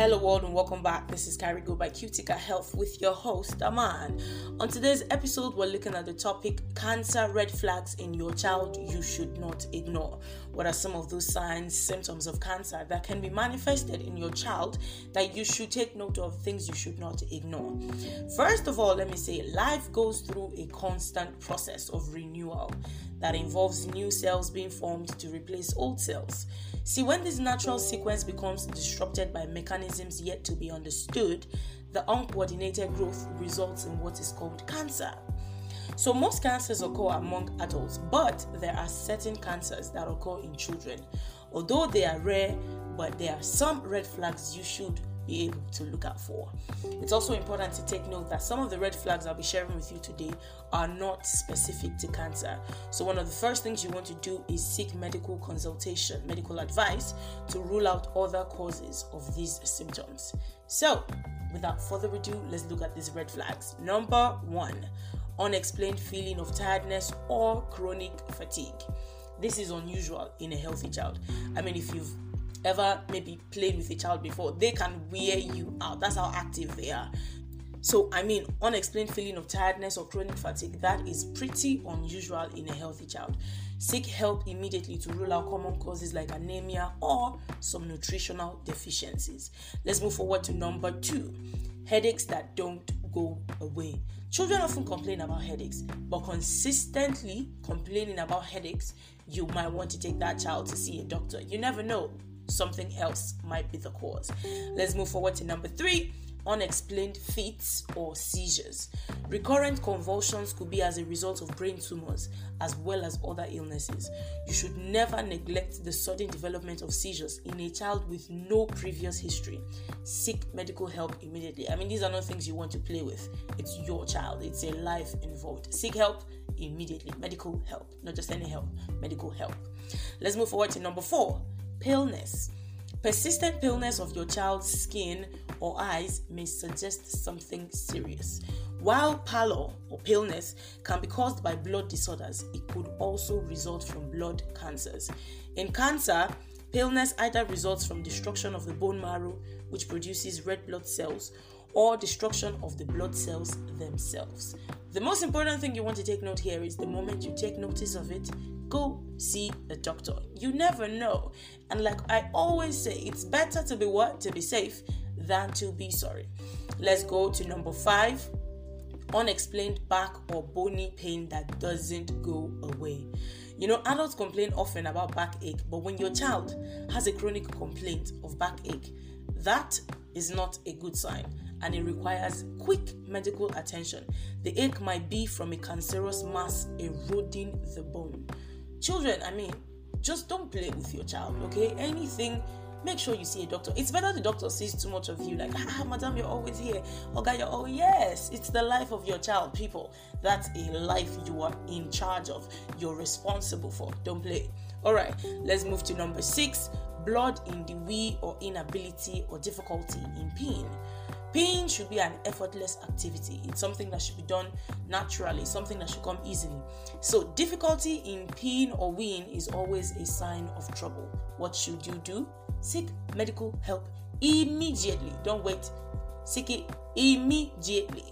Hello, world, and welcome back. This is Carigo by Cutica Health with your host, Aman. On today's episode, we're looking at the topic cancer red flags in your child you should not ignore. What are some of those signs, symptoms of cancer that can be manifested in your child that you should take note of, things you should not ignore? First of all, let me say life goes through a constant process of renewal that involves new cells being formed to replace old cells. See, when this natural sequence becomes disrupted by mechanisms yet to be understood, the uncoordinated growth results in what is called cancer. So, most cancers occur among adults, but there are certain cancers that occur in children. Although they are rare, but there are some red flags you should be able to look out for. It's also important to take note that some of the red flags I'll be sharing with you today are not specific to cancer. So, one of the first things you want to do is seek medical consultation, medical advice to rule out other causes of these symptoms. So, without further ado, let's look at these red flags. Number one, unexplained feeling of tiredness or chronic fatigue. This is unusual in a healthy child. I mean, if you've ever maybe played with a child before, they can wear you out. That's how active they are. So, I mean, unexplained feeling of tiredness or chronic fatigue, that is pretty unusual in a healthy child. Seek help immediately to rule out common causes like anemia or some nutritional deficiencies. Let's move forward to number two headaches that don't go away. Children often complain about headaches, but consistently complaining about headaches, you might want to take that child to see a doctor. You never know something else might be the cause. Let's move forward to number three unexplained fits or seizures. Recurrent convulsions could be as a result of brain tumors as well as other illnesses. You should never neglect the sudden development of seizures in a child with no previous history. Seek medical help immediately. I mean, these are not things you want to play with. It's your child, it's a life involved. Seek help immediately. Medical help, not just any help, medical help. Let's move forward to number four Paleness. Persistent paleness of your child's skin or eyes may suggest something serious. While pallor or paleness can be caused by blood disorders, it could also result from blood cancers. In cancer, paleness either results from destruction of the bone marrow, which produces red blood cells, or destruction of the blood cells themselves. The most important thing you want to take note here is the moment you take notice of it, go see a doctor. You never know. And like I always say, it's better to be what? To be safe than to be sorry. Let's go to number five unexplained back or bony pain that doesn't go away. You know, adults complain often about backache, but when your child has a chronic complaint of backache, that is not a good sign and it requires quick medical attention. The ache might be from a cancerous mass eroding the bone. Children, I mean, just don't play with your child, okay? Anything, make sure you see a doctor. It's better the doctor sees too much of you, like, ah, madam, you're always here. Oh, guy, you're oh, yes, it's the life of your child, people. That's a life you are in charge of, you're responsible for. Don't play. All right, let's move to number six blood in the wee or inability or difficulty in peeing. Peeing should be an effortless activity. It's something that should be done naturally, something that should come easily. So, difficulty in peeing or weeing is always a sign of trouble. What should you do? Seek medical help immediately. Don't wait. Seek it immediately.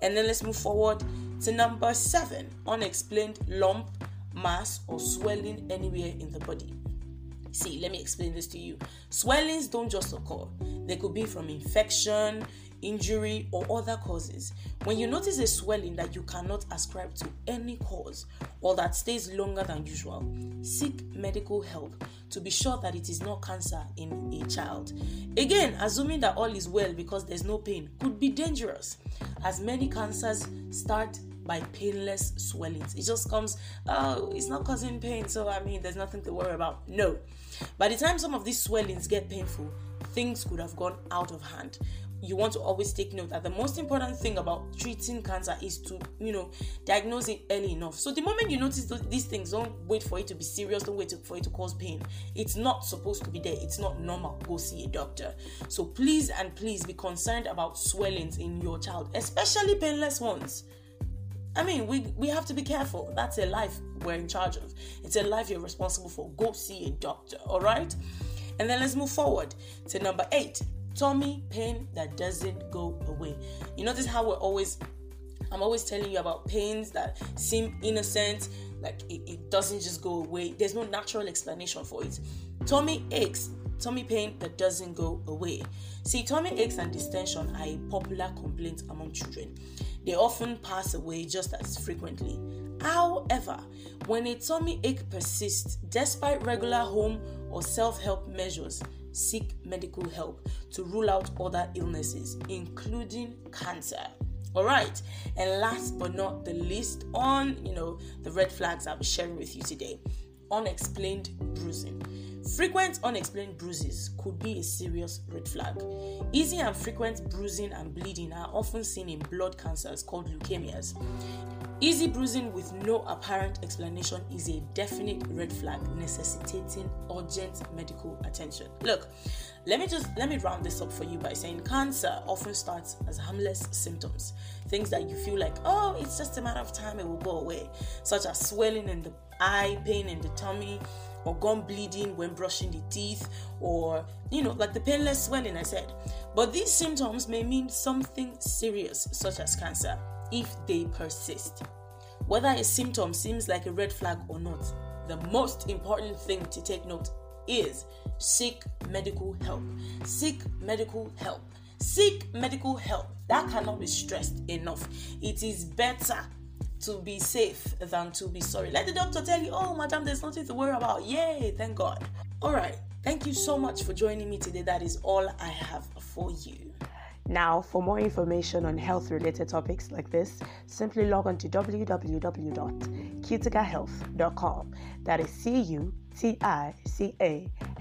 And then let's move forward to number seven unexplained lump, mass, or swelling anywhere in the body. See, let me explain this to you. Swellings don't just occur, they could be from infection, injury, or other causes. When you notice a swelling that you cannot ascribe to any cause or that stays longer than usual, seek medical help to be sure that it is not cancer in a child. Again, assuming that all is well because there's no pain could be dangerous, as many cancers start by painless swellings. It just comes, oh, it's not causing pain, so I mean, there's nothing to worry about. No. By the time some of these swellings get painful, things could have gone out of hand. You want to always take note that the most important thing about treating cancer is to you know diagnose it early enough. So the moment you notice these things don't wait for it to be serious don't wait for it to cause pain. It's not supposed to be there. It's not normal. Go see a doctor. So please and please be concerned about swellings in your child especially painless ones I mean, we, we have to be careful. That's a life we're in charge of. It's a life you're responsible for. Go see a doctor, all right? And then let's move forward to number eight tummy pain that doesn't go away. You notice how we're always I'm always telling you about pains that seem innocent, like it, it, doesn't just go away. There's no natural explanation for it. Tummy aches, tummy pain that doesn't go away. See, tummy aches and distension are a popular complaint among children. They often pass away just as frequently. However, when a tummy ache persists despite regular home or self help measures, seek medical help to rule out other illnesses, including cancer. All right, and last but not the least, on you know the red flags I'll be sharing with you today, unexplained bruising. Frequent unexplained bruises could be a serious red flag. Easy and frequent bruising and bleeding are often seen in blood cancers called leukemias. Easy bruising with no apparent explanation is a definite red flag necessitating urgent medical attention. Look, let me just let me round this up for you by saying cancer often starts as harmless symptoms. Things that you feel like, "Oh, it's just a matter of time it will go away," such as swelling in the eye, pain in the tummy, or gum bleeding when brushing the teeth, or you know, like the painless swelling I said. But these symptoms may mean something serious, such as cancer if they persist. Whether a symptom seems like a red flag or not, the most important thing to take note is seek medical help. Seek medical help. Seek medical help. That cannot be stressed enough. It is better to be safe than to be sorry. Let the doctor tell you, oh, madam, there's nothing to worry about. Yay, thank God. All right. Thank you so much for joining me today. That is all I have for you. Now, for more information on health related topics like this, simply log on to www.cuticahealth.com. That is C U T I C A